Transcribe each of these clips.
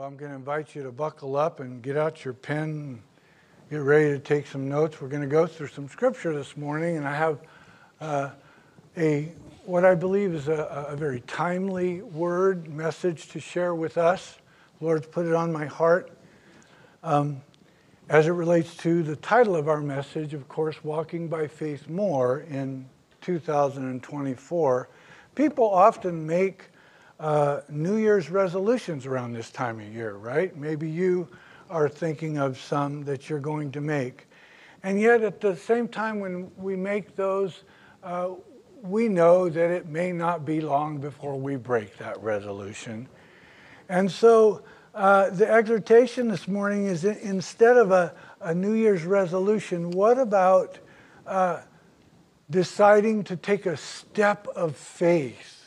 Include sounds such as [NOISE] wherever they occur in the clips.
Well, I'm going to invite you to buckle up and get out your pen, get ready to take some notes. We're going to go through some scripture this morning, and I have uh, a what I believe is a, a, very timely word message to share with us. The Lord's put it on my heart. Um, as it relates to the title of our message, of course, Walking by Faith More in 2024, people often make uh, New Year's resolutions around this time of year, right? Maybe you are thinking of some that you're going to make. And yet, at the same time, when we make those, uh, we know that it may not be long before we break that resolution. And so, uh, the exhortation this morning is instead of a, a New Year's resolution, what about uh, deciding to take a step of faith?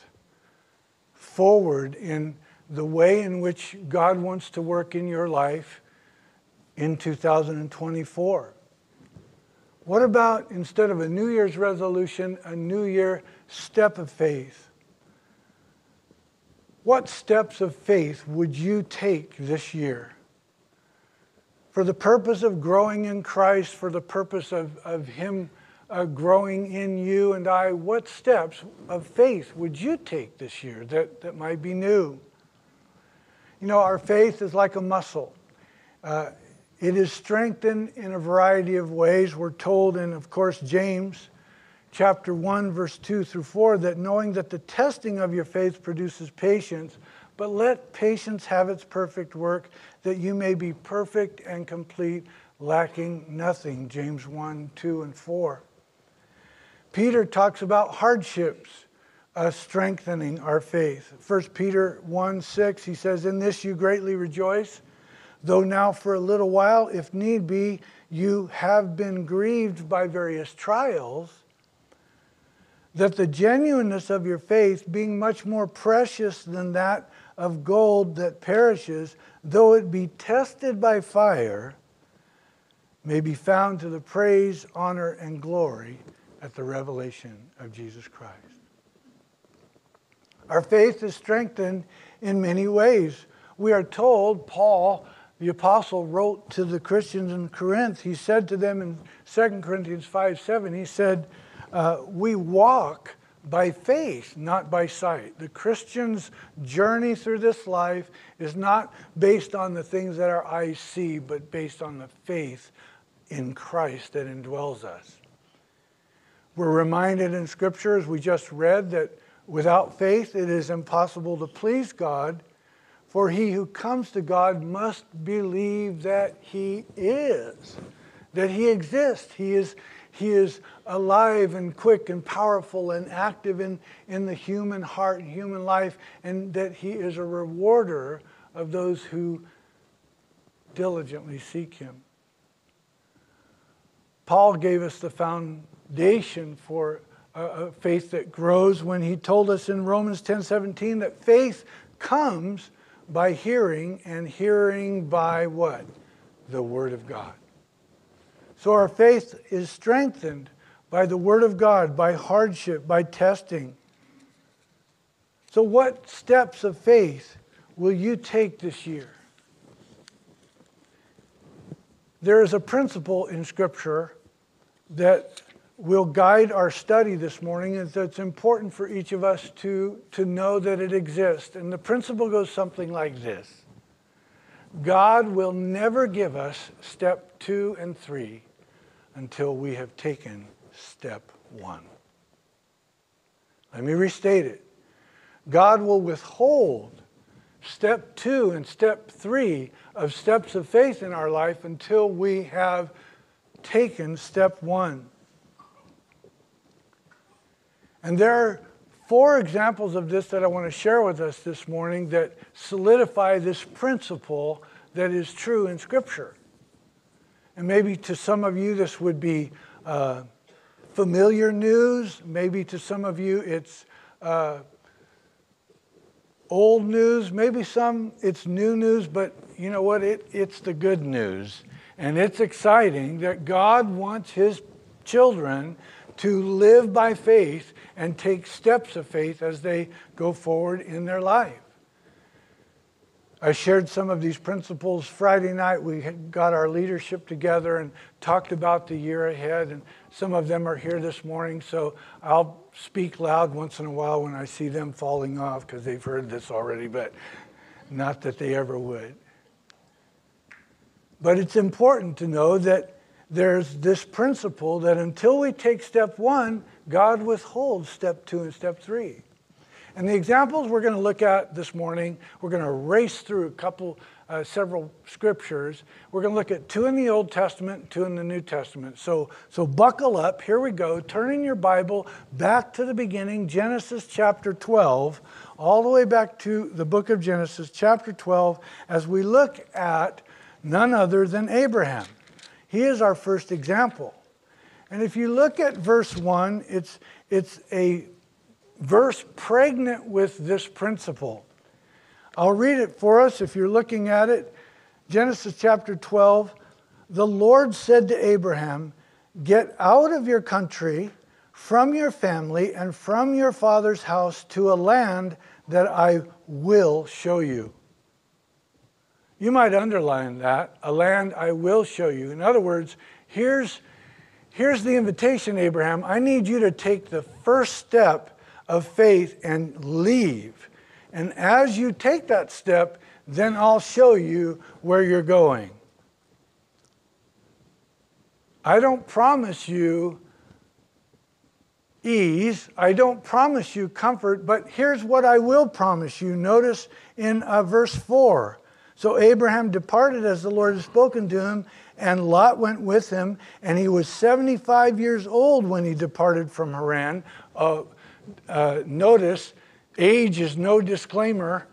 Forward in the way in which God wants to work in your life in 2024. What about instead of a New Year's resolution, a New Year step of faith? What steps of faith would you take this year? For the purpose of growing in Christ, for the purpose of, of Him uh, growing in you and I, what steps of faith would you take this year that, that might be new? You know, our faith is like a muscle. Uh, it is strengthened in a variety of ways. We're told in, of course, James chapter 1, verse 2 through 4, that knowing that the testing of your faith produces patience, but let patience have its perfect work, that you may be perfect and complete, lacking nothing. James 1, 2, and 4. Peter talks about hardships uh, strengthening our faith. 1 Peter 1 6, he says, In this you greatly rejoice, though now for a little while, if need be, you have been grieved by various trials, that the genuineness of your faith, being much more precious than that of gold that perishes, though it be tested by fire, may be found to the praise, honor, and glory at the revelation of Jesus Christ. Our faith is strengthened in many ways. We are told, Paul, the apostle, wrote to the Christians in Corinth. He said to them in 2 Corinthians 5 7, he said, uh, We walk by faith, not by sight. The Christian's journey through this life is not based on the things that our eyes see, but based on the faith in Christ that indwells us. We're reminded in Scripture, as we just read, that without faith it is impossible to please God, for he who comes to God must believe that he is, that he exists. He is, he is alive and quick and powerful and active in, in the human heart and human life, and that he is a rewarder of those who diligently seek him. Paul gave us the found foundation for a, faith that grows when he told us in Romans 10 17 that faith comes by hearing, and hearing by what? The Word of God. So our faith is strengthened by the Word of God, by hardship, by testing. So, what steps of faith will you take this year? There is a principle in Scripture that will guide our study this morning is that it's important for each of us to, to know that it exists. And the principle goes something like this God will never give us step two and three until we have taken step one. Let me restate it. God will withhold step two and step three of steps of faith in our life until we have taken step one. And there are four examples of this that I want to share with us this morning that solidify this principle that is true in Scripture. And maybe to some of you, this would be uh, familiar news. Maybe to some of you, it's uh, old news. Maybe some, it's new news, but you know what? It, it's the good news. And it's exciting that God wants His children to live by faith and take steps of faith as they go forward in their life. I shared some of these principles Friday night. We got our leadership together and talked about the year ahead, and some of them are here this morning. So I'll speak loud once in a while when I see them falling off because they've heard this already, but not that they ever would. But it's important to know that there's this principle that until we take step one, God withholds step two and step three. And the examples we're going to look at this morning, we're going to race through a couple, uh, several scriptures. We're going to look at two in the Old Testament, two in the New Testament. So, so buckle up. Here we go. Turning your Bible back to the beginning, Genesis chapter 12, all the way back to the book of Genesis, chapter 12, as we look at none other than Abraham. He is our first example. And if you look at verse 1, it's, it's a verse pregnant with this principle. I'll read it for us if you're looking at it. Genesis chapter 12. The Lord said to Abraham, Get out of your country, from your family, and from your father's house to a land that I will show you. You might underline that a land I will show you. In other words, here's, here's the invitation, Abraham. I need you to take the first step of faith and leave. And as you take that step, then I'll show you where you're going. I don't promise you ease. I don't promise you comfort, but here's what I will promise you. Notice in uh, verse 4. So Abraham departed as the Lord had spoken to him, and Lot went with him, and he was 75 years old when he departed from Haran. Uh, uh, notice age is no disclaimer.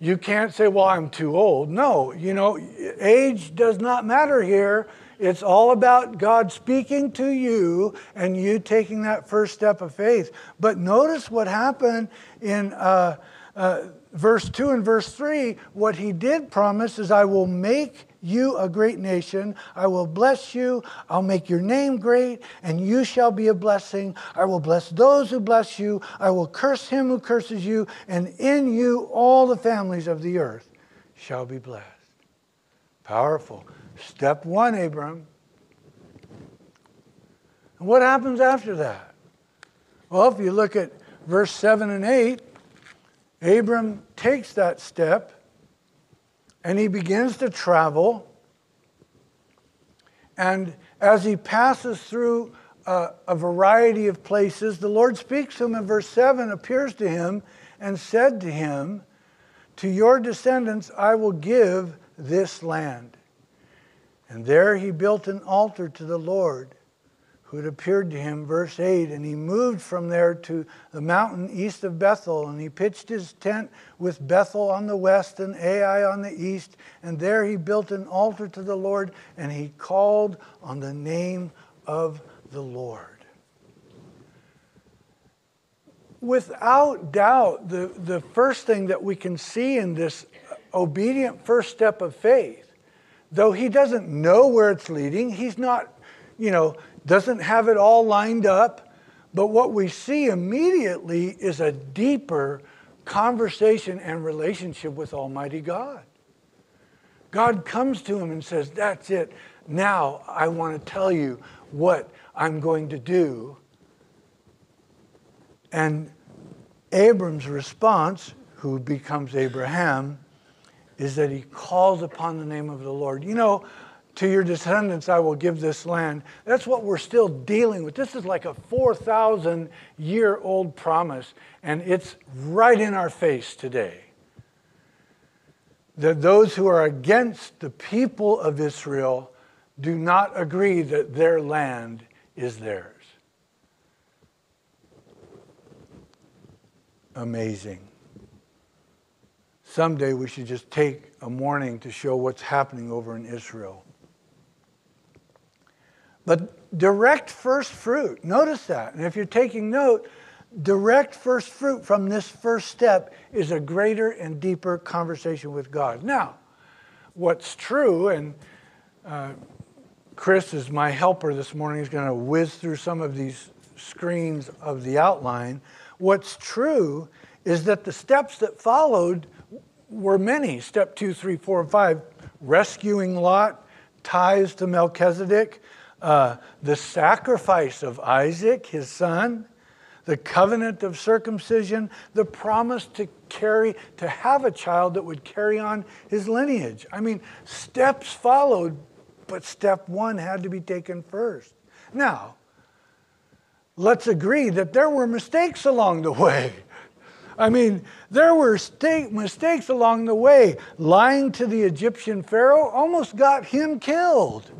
You can't say, well, I'm too old. No, you know, age does not matter here. It's all about God speaking to you and you taking that first step of faith. But notice what happened in uh, uh, verse 2 and verse 3. What he did promise is, I will make you a great nation. I will bless you. I'll make your name great, and you shall be a blessing. I will bless those who bless you. I will curse him who curses you, and in you all the families of the earth shall be blessed. Powerful. Step one, Abram. And what happens after that? Well, if you look at verse 7 and 8, Abram takes that step and he begins to travel. And as he passes through uh, a variety of places, the Lord speaks to him in verse 7, appears to him, and said to him, To your descendants I will give this land. And there he built an altar to the Lord who had appeared to him, verse 8. And he moved from there to the mountain east of Bethel, and he pitched his tent with Bethel on the west and Ai on the east. And there he built an altar to the Lord, and he called on the name of the Lord. Without doubt, the, the first thing that we can see in this obedient first step of faith, though he doesn't know where it's leading, he's not, you know, doesn't have it all lined up, but what we see immediately is a deeper conversation and relationship with Almighty God. God comes to him and says, That's it. Now I want to tell you what I'm going to do. And Abram's response, who becomes Abraham, is that he calls upon the name of the Lord. You know, to your descendants I will give this land. That's what we're still dealing with. This is like a 4,000 year old promise, and it's right in our face today. That those who are against the people of Israel do not agree that their land is theirs. Amazing. Someday we should just take a morning to show what's happening over in Israel. But direct first fruit, notice that. And if you're taking note, direct first fruit from this first step is a greater and deeper conversation with God. Now, what's true, and uh, Chris is my helper this morning, he's going to whiz through some of these screens of the outline. What's true is that the steps that followed were many. Step two, three, four, and five rescuing Lot, tithes to Melchizedek, uh, the sacrifice of Isaac, his son, the covenant of circumcision, the promise to carry, to have a child that would carry on his lineage. I mean, steps followed, but step one had to be taken first. Now, let's agree that there were mistakes along the way. I mean, there were mistakes along the way. Lying to the Egyptian Pharaoh almost got him killed.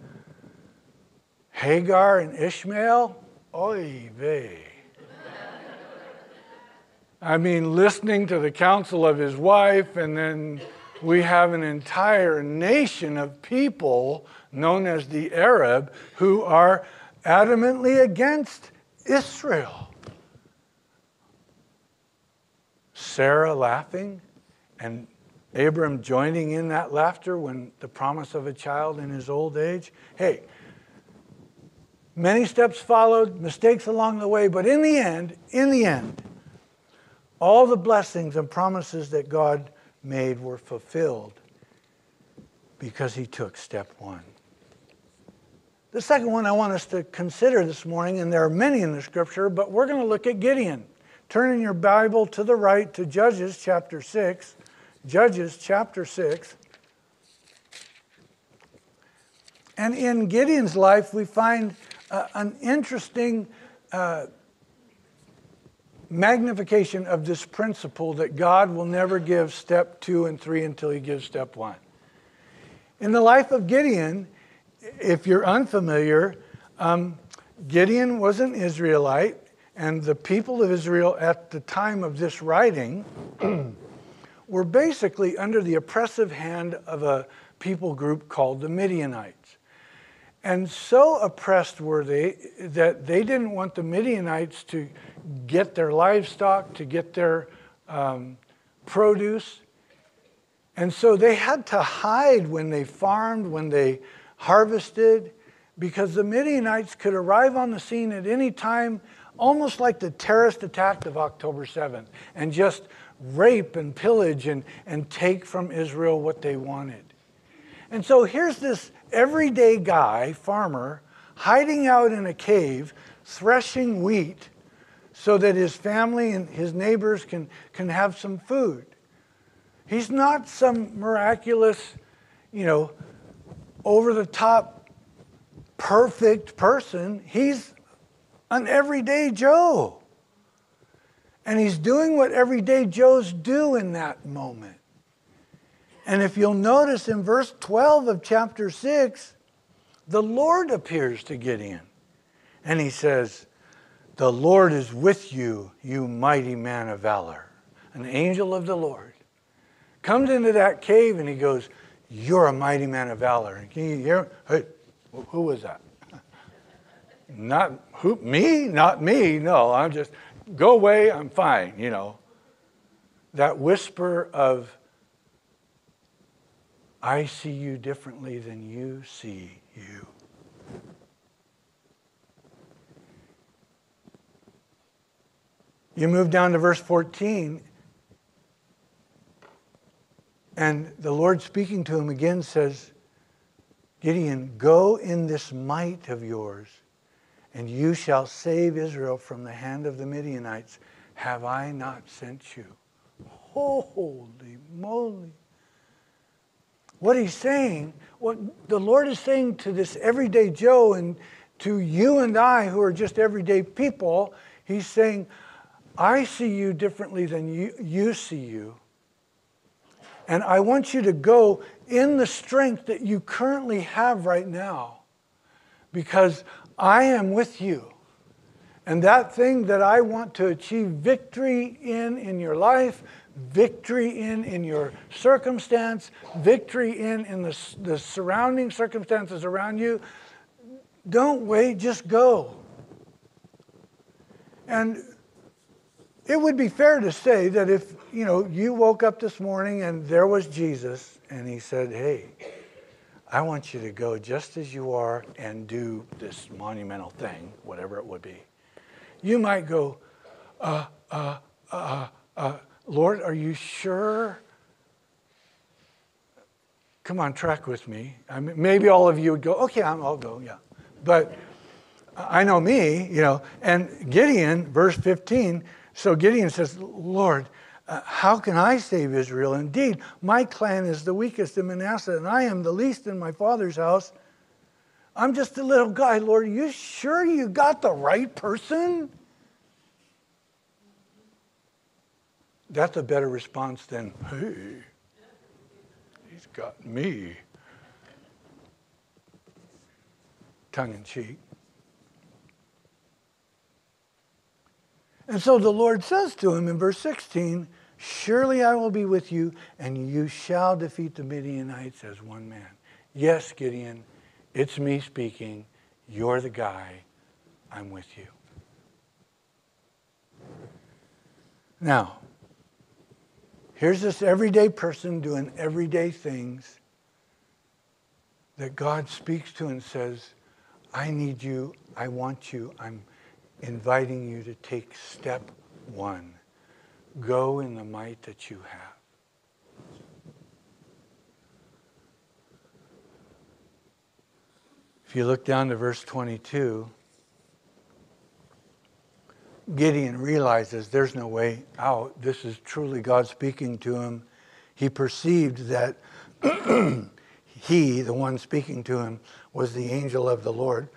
Hagar and Ishmael, oy vey. I mean, listening to the counsel of his wife, and then we have an entire nation of people known as the Arab who are adamantly against Israel. Sarah laughing and Abram joining in that laughter when the promise of a child in his old age. Hey, many steps followed, mistakes along the way, but in the end, in the end, all the blessings and promises that God made were fulfilled because he took step one. The second one I want us to consider this morning, and there are many in the scripture, but we're going to look at Gideon. Turn in your Bible to the right to Judges chapter 6. Judges chapter 6. And in Gideon's life, we find uh, an interesting uh, magnification of this principle that God will never give step two and three until he gives step one. In the life of Gideon, if you're unfamiliar, um, Gideon was an Israelite, and the people of Israel at the time of this writing [CLEARS THROAT] were basically under the oppressive hand of a people group called the Midianites. And so oppressed were they that they didn't want the Midianites to get their livestock, to get their um, produce. And so they had to hide when they farmed, when they harvested, because the Midianites could arrive on the scene at any time, almost like the terrorist attack of October 7th, and just rape and pillage and, and take from Israel what they wanted. And so here's this everyday guy, farmer, hiding out in a cave, threshing wheat so that his family and his neighbors can, can have some food. He's not some miraculous, you know, over the top, perfect person. He's an everyday Joe. And he's doing what everyday Joes do in that moment. And if you'll notice in verse 12 of chapter 6, the Lord appears to Gideon. And he says, The Lord is with you, you mighty man of valor. An angel of the Lord comes into that cave and he goes, you're a mighty man of valor. And can you hear? Hey, who was that? [LAUGHS] Not who, me? Not me. No, I'm just, go away, I'm fine, you know. That whisper of, I see you differently than you see you. You move down to verse 14, and the Lord speaking to him again says, Gideon, go in this might of yours, and you shall save Israel from the hand of the Midianites. Have I not sent you? Holy moly. What he's saying, what the Lord is saying to this everyday Joe and to you and I who are just everyday people, he's saying, I see you differently than you, you see you. And I want you to go in the strength that you currently have right now because I am with you. And that thing that I want to achieve victory in in your life, victory in in your circumstance, victory in in the, the surrounding circumstances around you, don't wait, just go. And it would be fair to say that if you know you woke up this morning and there was Jesus and he said, "Hey, I want you to go just as you are and do this monumental thing, whatever it would be," you might go, uh, uh, uh, uh, "Lord, are you sure come on, track with me. I mean, maybe all of you would go, okay, i will go, yeah. But I know me, you know, and Gideon, verse 15, so Gideon says, Lord, uh, how can I save Israel? Indeed, my clan is the weakest in Manasseh, and I am the least in my father's house. I'm just a little guy, Lord. Are you sure you got the right person? That's a better response than, hey, he's got me. Tongue in cheek. And so the Lord says to him in verse 16, Surely I will be with you, and you shall defeat the Midianites as one man. Yes, Gideon, it's me speaking. You're the guy. I'm with you. Now, here's this everyday person doing everyday things that God speaks to and says, I need you. I want you. I'm inviting you to take step one go in the might that you have. If you look down to verse 22, Gideon realizes there's no way out. This is truly God speaking to him. He perceived that [CLEARS THROAT] he, the one speaking to him, was the angel of the Lord.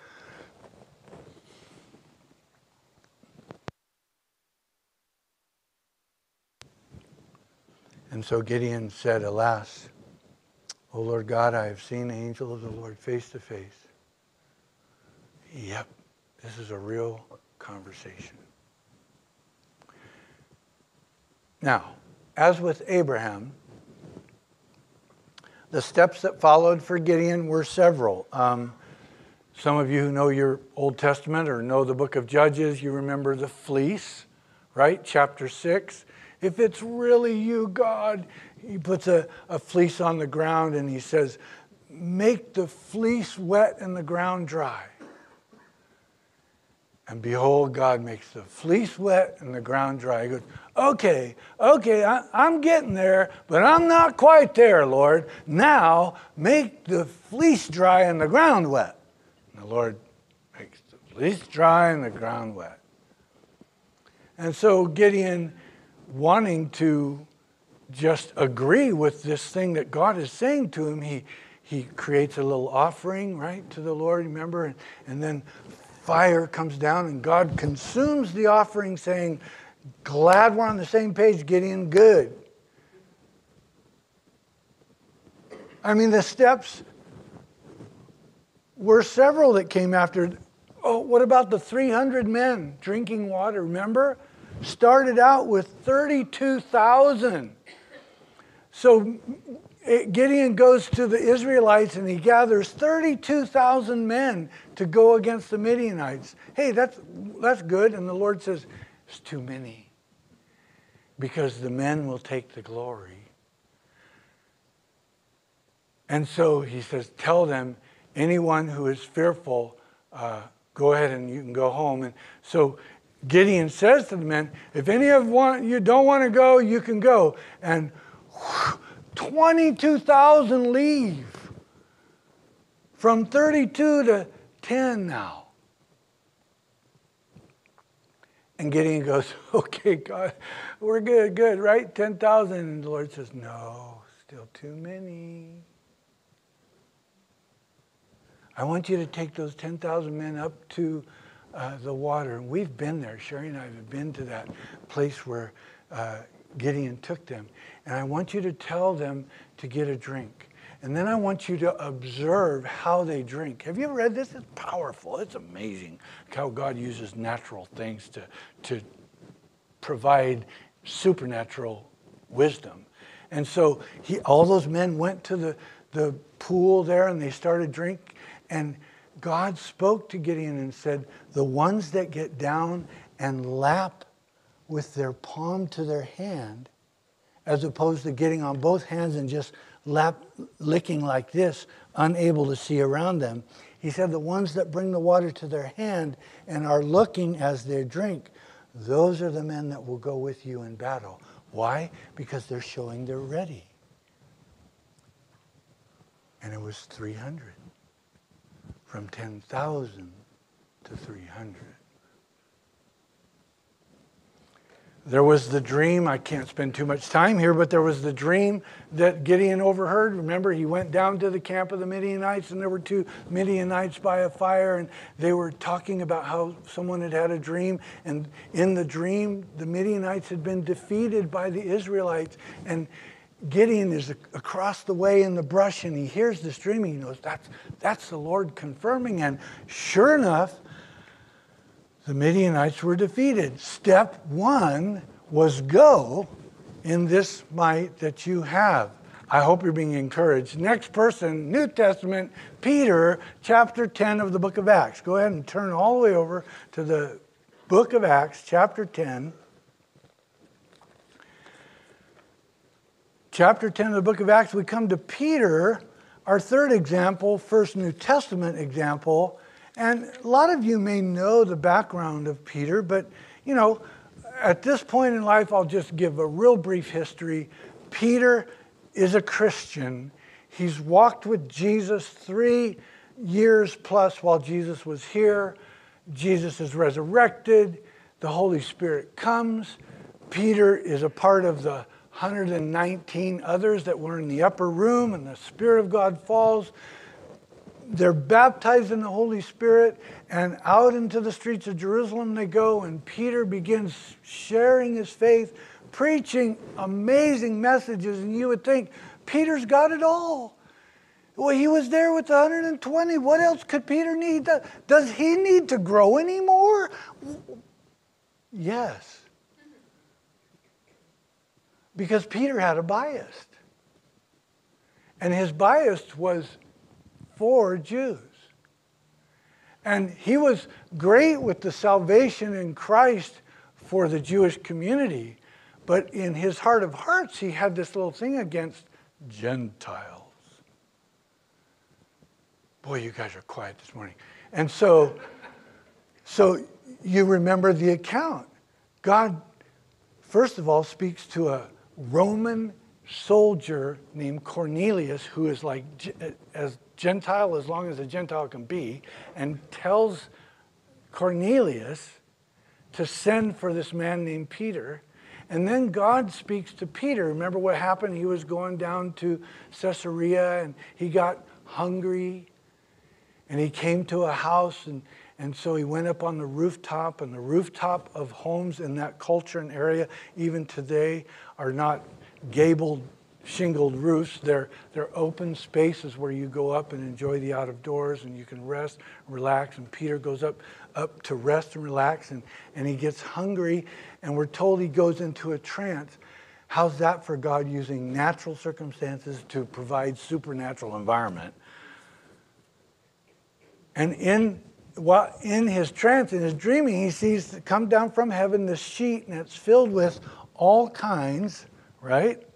And so Gideon said, Alas, O Lord God, I have seen the angel of the Lord face to face. Yep, this is a real conversation. Now, as with Abraham, the steps that followed for Gideon were several. Um, some of you who know your Old Testament or know the book of Judges, you remember the fleece, right? Chapter 6. If it's really you, God, he puts a, a fleece on the ground and he says, Make the fleece wet and the ground dry. And behold, God makes the fleece wet and the ground dry. He goes, Okay, okay, I, am getting there, but I'm not quite there, Lord. Now make the fleece dry and the ground wet. And the Lord makes the fleece dry and the ground wet. And so Gideon wanting to just agree with this thing that God is saying to him, he, he creates a little offering, right, to the Lord, remember? And, and then fire comes down and God consumes the offering, saying, Glad we're on the same page, Gideon, good. I mean, the steps were several that came after. Oh, what about the 300 men drinking water? Remember? started out with 32,000. So Gideon goes to the Israelites and he gathers 32,000 men to go against the Midianites. Hey, that's, that's good. And the Lord says, It's too many because the men will take the glory. And so he says, Tell them, anyone who is fearful, uh, go ahead and you can go home. And so Gideon says to the men, if any of one, you don't want to go, you can go. And 22,000 leave from 32 to 10 now. And Gideon goes, [LAUGHS] okay, God, we're good, good, right? 10,000. And the Lord says, no, still too many. I want you to take those 10,000 men up to uh, the water. And we've been there. Sherry and I have been to that place where uh, Gideon took them. And I want you to tell them to get a drink. And then I want you to observe how they drink. Have you read this? It's powerful. It's amazing how God uses natural things to, to provide supernatural wisdom. And so he, all those men went to the, the pool there and they started drink. And God spoke to Gideon and said, The ones that get down and lap with their palm to their hand, as opposed to getting on both hands and just lap, licking like this, unable to see around them. He said, The ones that bring the water to their hand and are looking as they drink, those are the men that will go with you in battle. Why? Because they're showing they're ready. And it was 300. From 10,000 to 300. There was the dream, I can't spend too much time here, but there was the dream that Gideon overheard. Remember, he went down to the camp of the Midianites, and there were two Midianites by a fire, and they were talking about how someone had had a dream. And in the dream, the Midianites had been defeated by the Israelites. And Gideon is across the way in the brush, and he hears this dream. He knows that's, that's the Lord confirming. And sure enough, the Midianites were defeated. Step one was go in this might that you have. I hope you're being encouraged. Next person, New Testament, Peter, chapter 10 of the book of Acts. Go ahead and turn all the way over to the book of Acts, chapter 10. Chapter 10 of the book of Acts, we come to Peter, our third example, first New Testament example and a lot of you may know the background of Peter, but you know, at this point in life, I'll just give a real brief history. Peter is a Christian. He's walked with Jesus three years plus while Jesus was here. Jesus is resurrected. The Holy Spirit comes. Peter is a part of the 119 others that were in the upper room, and the Spirit of God falls they're baptized in the Holy Spirit, and out into the streets of Jerusalem they go, and Peter begins sharing his faith, preaching amazing messages, and you would think Peter's got it all. Well, he was there with the 120. What else could Peter need? Does he need to grow anymore? Yes. Because Peter had a bias. And his bias was for Jews. And he was great with the salvation in Christ for the Jewish community, but in his heart of hearts, he had this little thing against Gentiles. Boy, you guys are quiet this morning. And so, so you remember the account. God, first of all, speaks to a Roman soldier named Cornelius, who is like as Gentile as long as a Gentile can be, and tells Cornelius to send for this man named Peter. And then God speaks to Peter. Remember what happened? He was going down to Caesarea and he got hungry and he came to a house and, and so he went up on the rooftop and the rooftop of homes in that culture and area even today are not gabled shingled roofs. They're, they're open spaces where you go up and enjoy the out of doors and you can rest, relax. And Peter goes up, up to rest and relax and, and he gets hungry. And we're told he goes into a trance. How's that for God using natural circumstances to provide supernatural environment? And in while in his trance, in his dreaming, he sees come down from heaven this sheet, and it's filled with all kinds, right?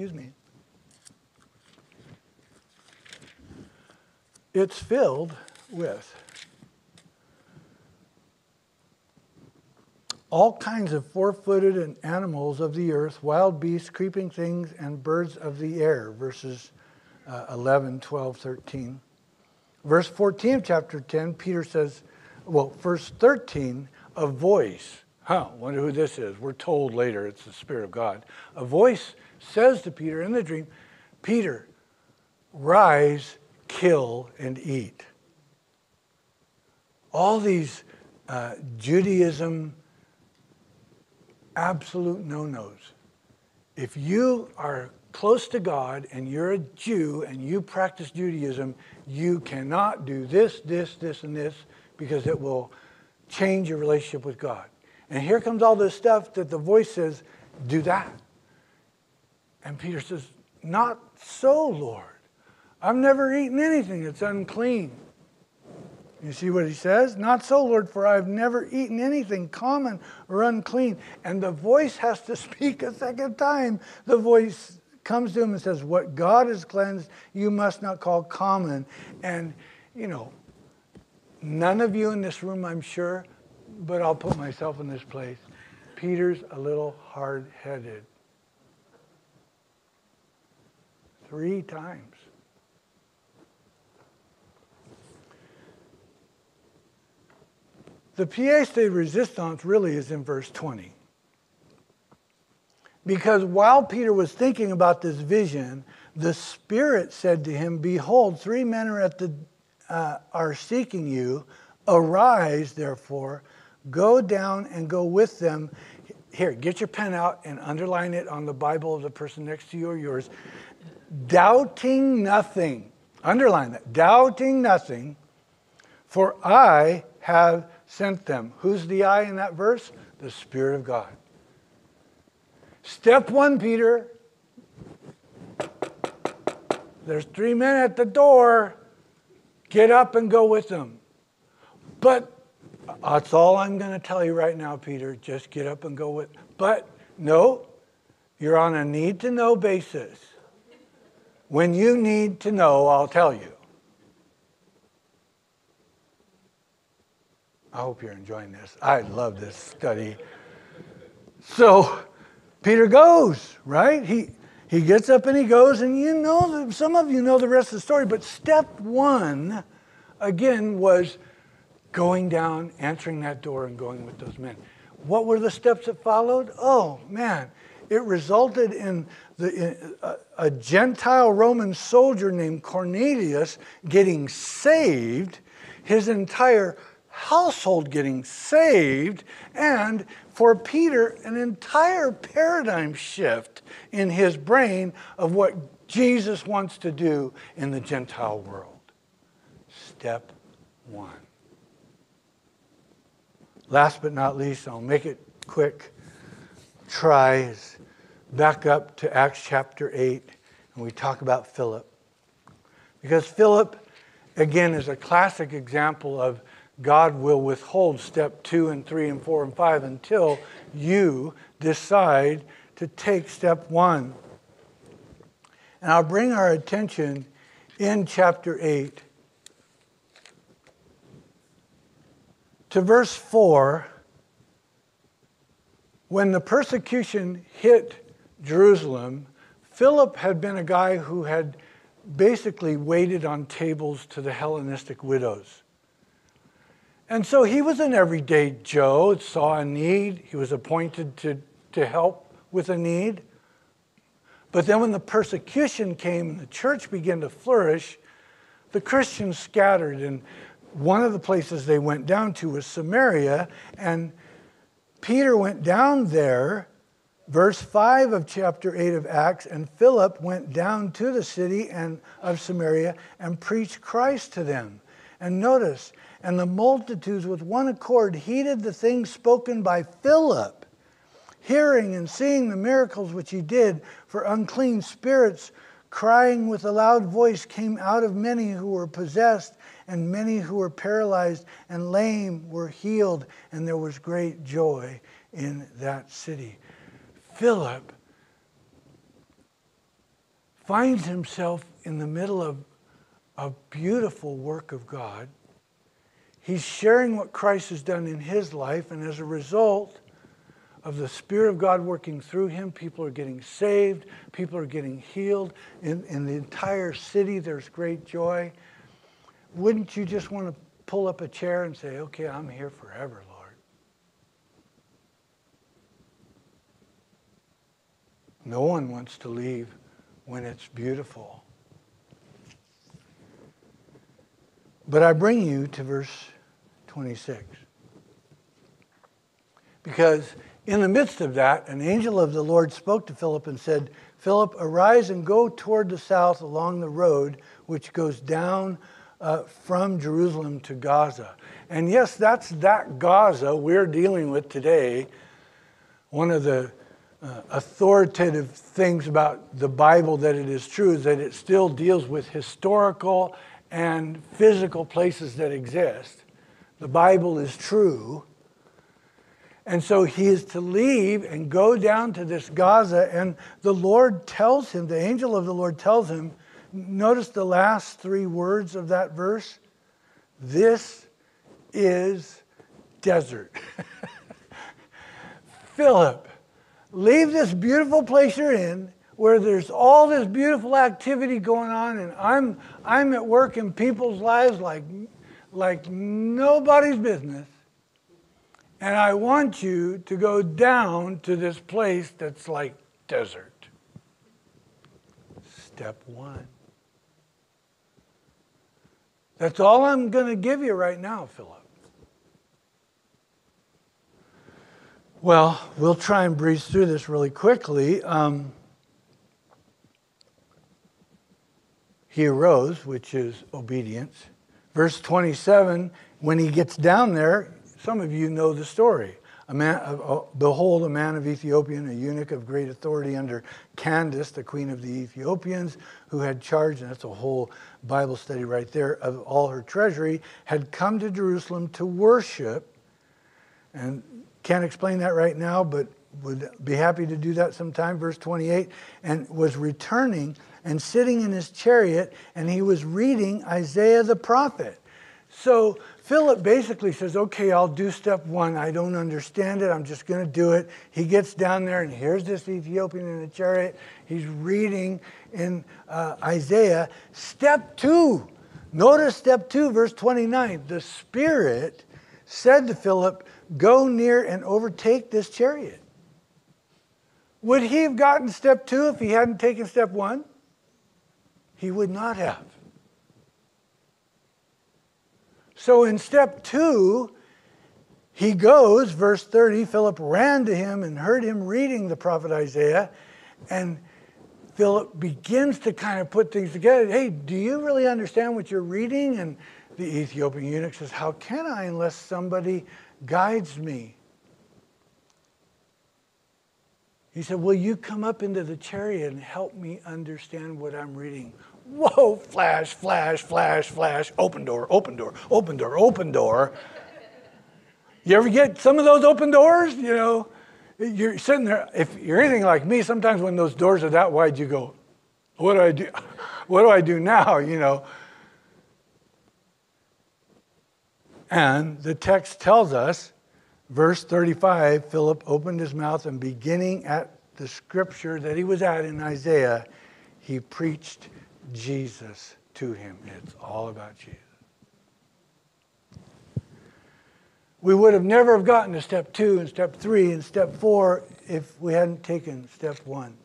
Excuse me, it's filled with all kinds of four footed animals of the earth, wild beasts, creeping things, and birds of the air. Verses uh, 11, 12, 13. Verse 14 of chapter 10, Peter says, well, verse 13, a voice. Huh, wonder who this is. We're told later it's the Spirit of God. A voice says to Peter in the dream, Peter, rise, kill, and eat. All these uh, Judaism absolute no nos. If you are close to God and you're a Jew and you practice Judaism, you cannot do this, this, this, and this because it will change your relationship with God. And here comes all this stuff that the voice says, do that. And Peter says, Not so, Lord. I've never eaten anything that's unclean. You see what he says? Not so, Lord, for I've never eaten anything common or unclean. And the voice has to [LAUGHS] speak a second time. The voice comes to him and says, What God has cleansed, you must not call common. And, you know, none of you in this room, I'm sure, but I'll put myself in this place. Peter's a little hard headed. three times. The pièce de resistance really is in verse 20. Because while Peter was thinking about this vision, the Spirit said to him, Behold, three men are, at the, uh, are seeking you. Arise, therefore, go down and go with them. Here, get your pen out and underline it on the Bible of the person next to you or yours. Doubting nothing. Underline that. Doubting nothing, for I have sent them. Who's the I in that verse? The Spirit of God. Step one, Peter. There's three men at the door. Get up and go with them. But that's all I'm going to tell you right now, Peter. Just get up and go with. But no, you're on a need to know basis. When you need to know, I'll tell you. I hope you're enjoying this. I love this study. So, Peter goes, right? He, he gets up and he goes, and you know, some of you know the rest of the story, but step one, again, was going down, answering that door, and going with those men. What were the steps that followed? Oh, man. It resulted in, the, a, Gentile Roman soldier named Cornelius getting saved, his entire household getting saved, and for Peter, an entire paradigm shift in his brain of what Jesus wants to do in the Gentile world. Step one. Last but not least, I'll make it quick. Try back up to Acts chapter 8, and we talk about Philip. Because Philip, again, is a classic example of God will withhold step two and three and four and five until you decide to take step one. And I'll bring our attention in chapter 8 to verse 4. When the persecution hit Jerusalem, Philip had been a guy who had basically waited on tables to the Hellenistic widows. And so he was an everyday Joe, saw a need, he was appointed to, to help with a need. But then when the persecution came and the church began to flourish, the Christians scattered. And one of the places they went down to was Samaria. And Peter went down there, verse 5 of chapter 8 of Acts, and Philip went down to the city and of Samaria and preached Christ to them. And notice, and the multitudes with one accord heeded the things spoken by Philip, hearing and seeing the miracles which he did, for unclean spirits, crying with a loud voice, came out of many who were possessed, and many who were paralyzed and lame were healed, and there was great joy in that city. Philip finds himself in the middle of a beautiful work of God He's sharing what Christ has done in his life, and as a result of the Spirit of God working through him, people are getting saved, people are getting healed. In, in the entire city, there's great joy. Wouldn't you just want to pull up a chair and say, Okay, I'm here forever, Lord? No one wants to leave when it's beautiful. But I bring you to verse 26. Because in the midst of that, an angel of the Lord spoke to Philip and said, Philip, arise and go toward the south along the road which goes down uh, from Jerusalem to Gaza. And yes, that's that Gaza we're dealing with today. One of the uh, authoritative things about the Bible that it is true is that it still deals with historical and physical places that exist. The Bible is true. And so he is to leave and go down to this Gaza, and the Lord tells him, the angel of the Lord tells him, notice the last three words of that verse this is desert. [LAUGHS] Philip, leave this beautiful place you're in where there's all this beautiful activity going on, and I'm, I'm at work in people's lives like, like nobody's business. And I want you to go down to this place that's like desert. Step one. That's all I'm going to give you right now, Philip. Well, we'll try and breeze through this really quickly. Um, he arose, which is obedience. Verse 27, when he gets down there, some of you know the story. A man, uh, behold, a man of Ethiopian, a eunuch of great authority under Candace, the queen of the Ethiopians, who had charge, and that's a whole Bible study right there, of all her treasury, had come to Jerusalem to worship. And can't explain that right now, but would be happy to do that sometime. Verse 28 and was returning and sitting in his chariot, and he was reading Isaiah the prophet. So Philip basically says, Okay, I'll do step one. I don't understand it. I'm just going to do it. He gets down there, and here's this Ethiopian in a chariot. He's reading in uh, Isaiah. Step two. Notice step two, verse 29. The Spirit said to Philip, Go near and overtake this chariot. Would he have gotten step two if he hadn't taken step one? He would not have. So in step two, he goes, verse 30, Philip ran to him and heard him reading the prophet Isaiah. And Philip begins to kind of put things together. Hey, do you really understand what you're reading? And the Ethiopian eunuch says, How can I unless somebody guides me? He said, Will you come up into the chariot and help me understand what I'm reading? Whoa, flash, flash, flash, flash, open door, open door, open door, open door. You ever get some of those open doors? You know, you're sitting there. If you're anything like me, sometimes when those doors are that wide, you go, What do I do? [LAUGHS] What do I do now? You know. And the text tells us, verse 35 Philip opened his mouth and beginning at the scripture that he was at in Isaiah, he preached Jesus to him. It's all about Jesus. We would have never have gotten to step two and step three and step four if we hadn't taken step one.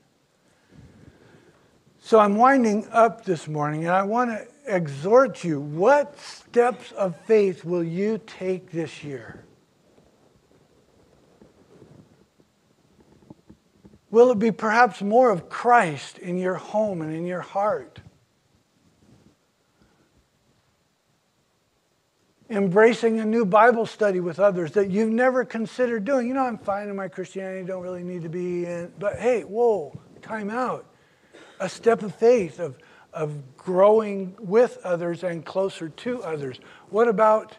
So I'm winding up this morning and I want to exhort you what steps of faith will you take this year? Will it be perhaps more of Christ in your home and in your heart? embracing a new Bible study with others that you've never considered doing. You know, I'm fine in my Christianity, don't really need to be in, but hey, whoa, time out. A step of faith, of, of growing with others and closer to others. What about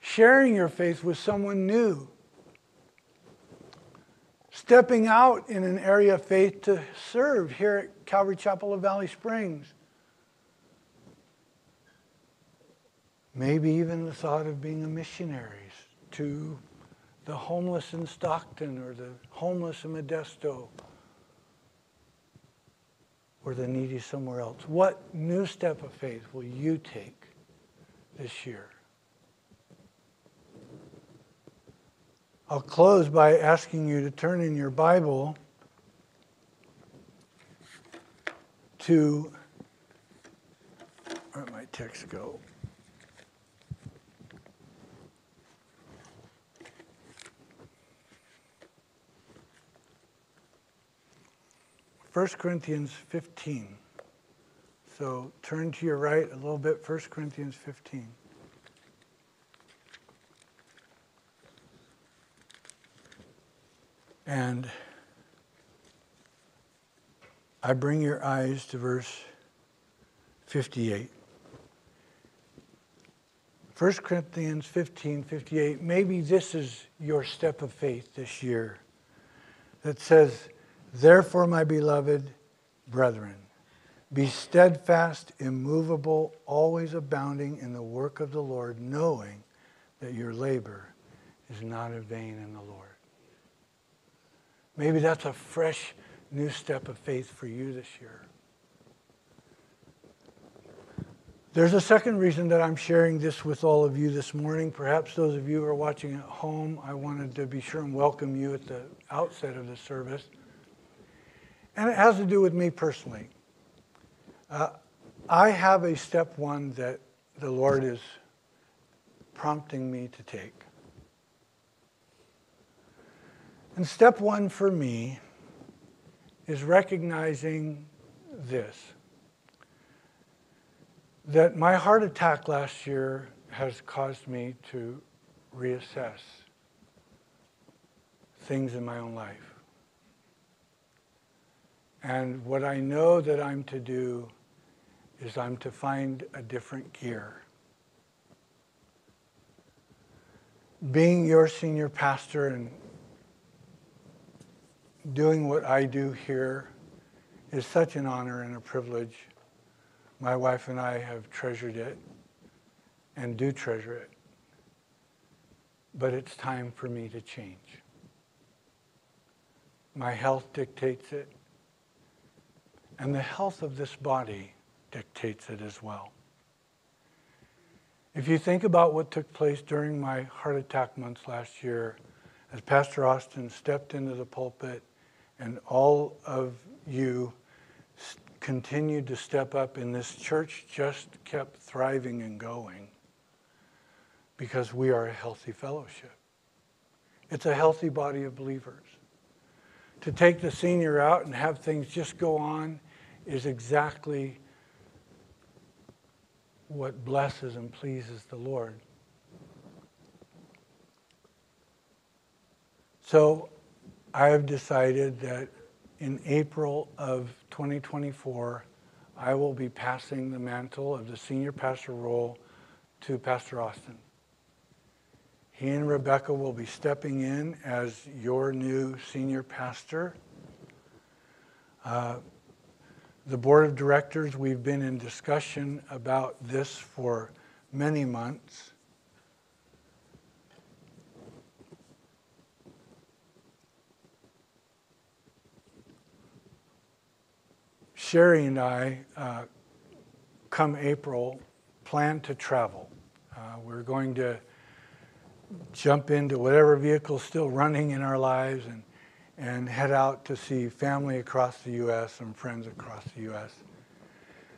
sharing your faith with someone new? Stepping out in an area of faith to serve here at Calvary Chapel of Valley Springs Maybe even the thought of being a missionary to the homeless in Stockton or the homeless in Modesto or the needy somewhere else. What new step of faith will you take this year? I'll close by asking you to turn in your Bible to, where did my text go? 1 Corinthians 15. So turn to your right a little bit, 1 Corinthians 15. And I bring your eyes to verse 58. 1 Corinthians 15, 58. Maybe this is your step of faith this year that says, Therefore, my beloved brethren, be steadfast, immovable, always abounding in the work of the Lord, knowing that your labor is not in vain in the Lord. Maybe that's a fresh new step of faith for you this year. There's a second reason that I'm sharing this with all of you this morning. Perhaps those of you who are watching at home, I wanted to be sure and welcome you at the outset of the service. And it has to do with me personally. Uh, I have a step one that the Lord is prompting me to take. And step one for me is recognizing this that my heart attack last year has caused me to reassess things in my own life. And what I know that I'm to do is I'm to find a different gear. Being your senior pastor and doing what I do here is such an honor and a privilege. My wife and I have treasured it and do treasure it. But it's time for me to change. My health dictates it, and the health of this body dictates it as well. If you think about what took place during my heart attack months last year, as Pastor Austin stepped into the pulpit and all of you continued to step up, and this church just kept thriving and going because we are a healthy fellowship. It's a healthy body of believers. To take the senior out and have things just go on is exactly what blesses and pleases the Lord. So I have decided that in April of 2024, I will be passing the mantle of the senior pastor role to Pastor Austin. He and Rebecca will be stepping in as your new senior pastor. Uh, the board of directors, we've been in discussion about this for many months. Sherry and I, uh, come April, plan to travel. Uh, we're going to jump into whatever vehicle's still running in our lives and and head out to see family across the U.S. and friends across the U.S.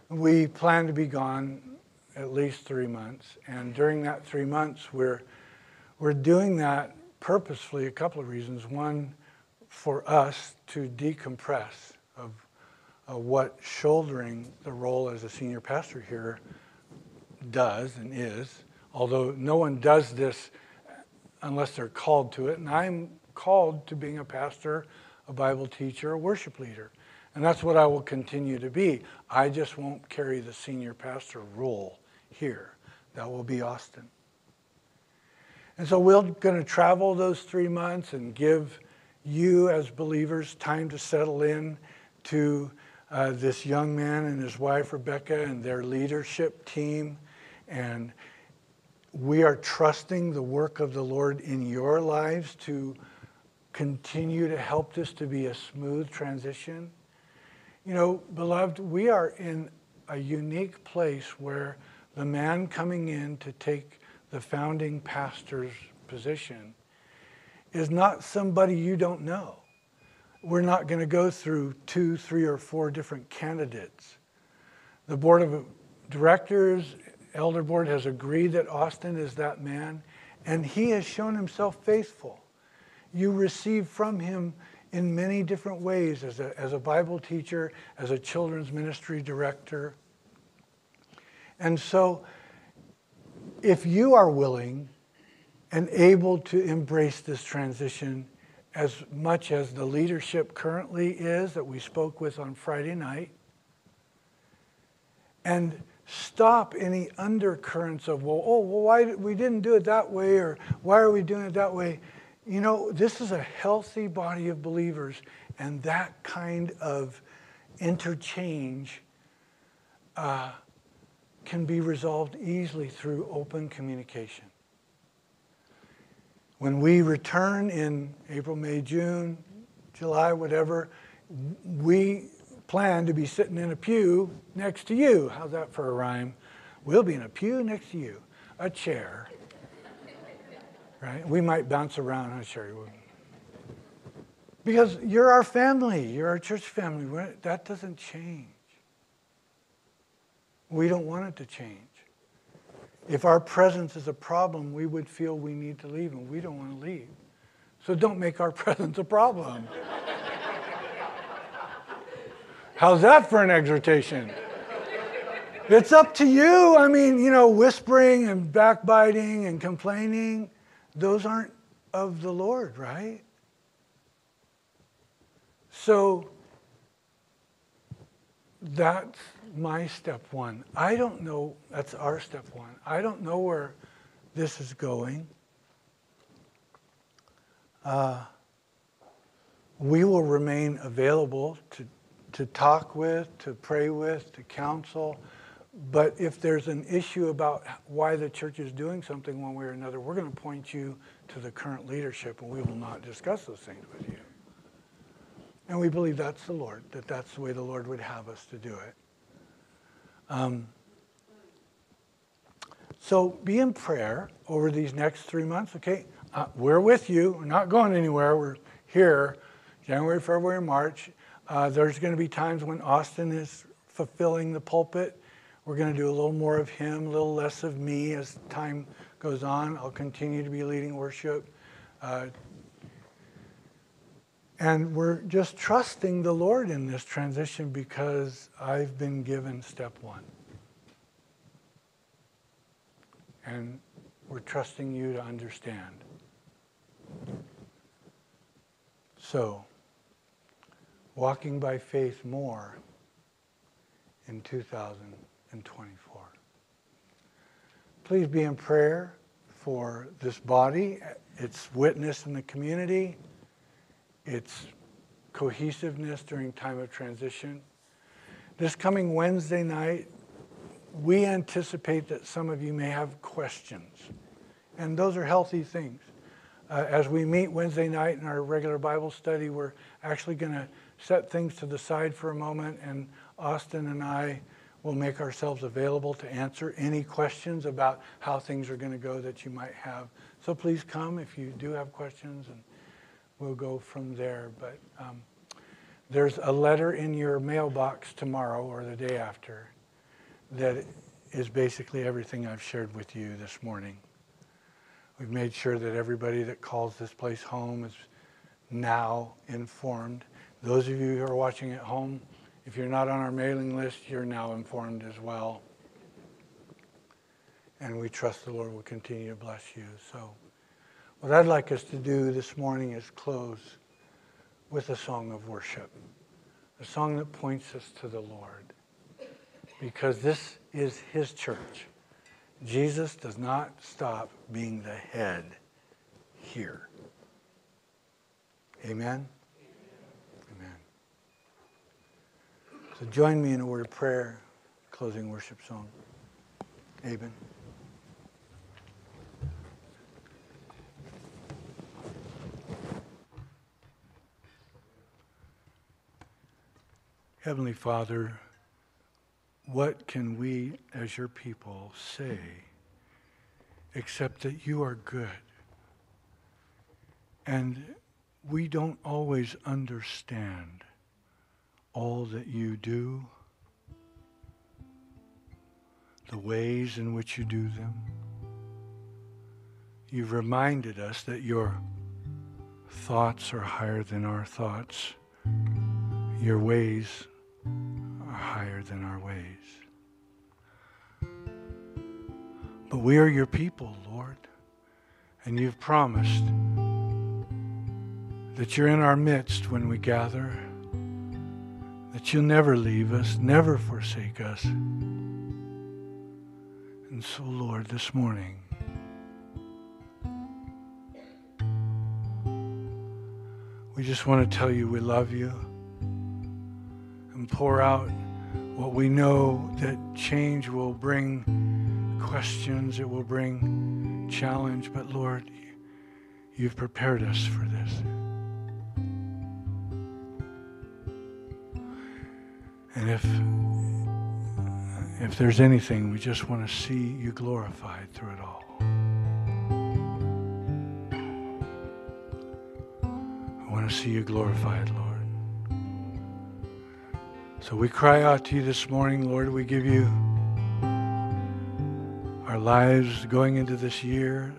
We plan to be gone at least three months, and during that three months, we're we're doing that purposefully. A couple of reasons. One, for us to decompress of, of what shouldering the role as a senior pastor here does and is. Although no one does this unless they're called to it, and I'm called to being a pastor, a Bible teacher, a worship leader. And that's what I will continue to be. I just won't carry the senior pastor role here. That will be Austin. And so we're going to travel those three months and give you, as believers, time to settle in to uh, this young man and his wife, Rebecca, and their leadership team. And we are trusting the work of the Lord in your lives to continue to help this to be a smooth transition. You know, beloved, we are in a unique place where the man coming in to take the founding pastor's position is not somebody you don't know. We're not going to go through two, three, or four different candidates. The board of directors, elder board has agreed that Austin is that man, and he has shown himself faithful you receive from him in many different ways as a, as a Bible teacher, as a children's ministry director. And so, if you are willing and able to embrace this transition as much as the leadership currently is that we spoke with on Friday night, and stop any undercurrents of, well, oh, well, why we didn't do it that way, or why are we doing it that way? You know, this is a healthy body of believers, and that kind of interchange uh, can be resolved easily through open communication. When we return in April, May, June, July, whatever, we plan to be sitting in a pew next to you. How's that for a rhyme? We'll be in a pew next to you, a chair. Right? We might bounce around. I'm sure you will. Because you're our family. You're our church family. That doesn't change. We don't want it to change. If our presence is a problem, we would feel we need to leave, and we don't want to leave. So don't make our [LAUGHS] presence a problem. How's that for an exhortation? It's up to you. I mean, you know, whispering and backbiting and complaining, those aren't of the Lord, right? So that's my step one. I don't know, that's our step one. I don't know where this is going. Uh, we will remain available to, to talk with, to pray with, to counsel. But if there's an issue about why the church is doing something one way or another, we're going to point you to the current leadership and we will not discuss those things with you. And we believe that's the Lord, that that's the way the Lord would have us to do it. Um, so be in prayer over these next three months, okay? Uh, we're with you. We're not going anywhere. We're here, January, February, March. Uh, there's going to be times when Austin is fulfilling the pulpit. We're going to do a little more of him, a little less of me as time goes on. I'll continue to be leading worship. Uh, and we're just trusting the Lord in this transition because I've been given step one. And we're trusting you to understand. So, walking by faith more in 2024. Please be in prayer for this body, its witness in the community its cohesiveness during time of transition. This coming Wednesday night, we anticipate that some of you may have questions, and those are healthy things. Uh, as we meet Wednesday night in our regular Bible study, we're actually going to set things to the side for a moment, and Austin and I will make ourselves available to answer any questions about how things are going to go that you might have. So please come if you do have questions. And we'll go from there. But um, there's a letter in your mailbox tomorrow or the day after that is basically everything I've shared with you this morning. We've made sure that everybody that calls this place home is now informed. Those of you who are watching at home, if you're not on our mailing list, you're now informed as well. And we trust the Lord will continue to bless you. So. What I'd like us to do this morning is close with a song of worship, a song that points us to the Lord, because this is His church. Jesus does not stop being the head here. Amen? So join me in a word of prayer, closing worship song. Amen. Heavenly Father, what can we as your people say except that you are good? And we don't always understand all that you do, the ways in which you do them. You've reminded us that your thoughts are higher than our thoughts, your ways are higher than our ways. But we are your people, Lord, and you've promised that you're in our midst when we gather, that you'll never leave us, never forsake us. And so, Lord, this morning, we just want to tell you we love you and pour out what we know that change will bring questions, it will bring challenge, but Lord, you've prepared us for this. And if if there's anything, we just want to see you glorified through it all. I want to see you glorified, Lord. So we cry out to you this morning, Lord. We give you our lives going into this year.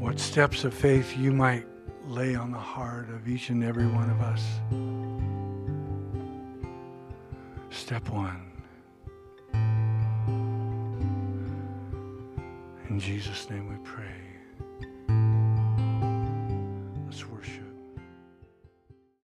What steps of faith you might lay on the heart of each and every one of us. Step one. In Jesus' name we pray.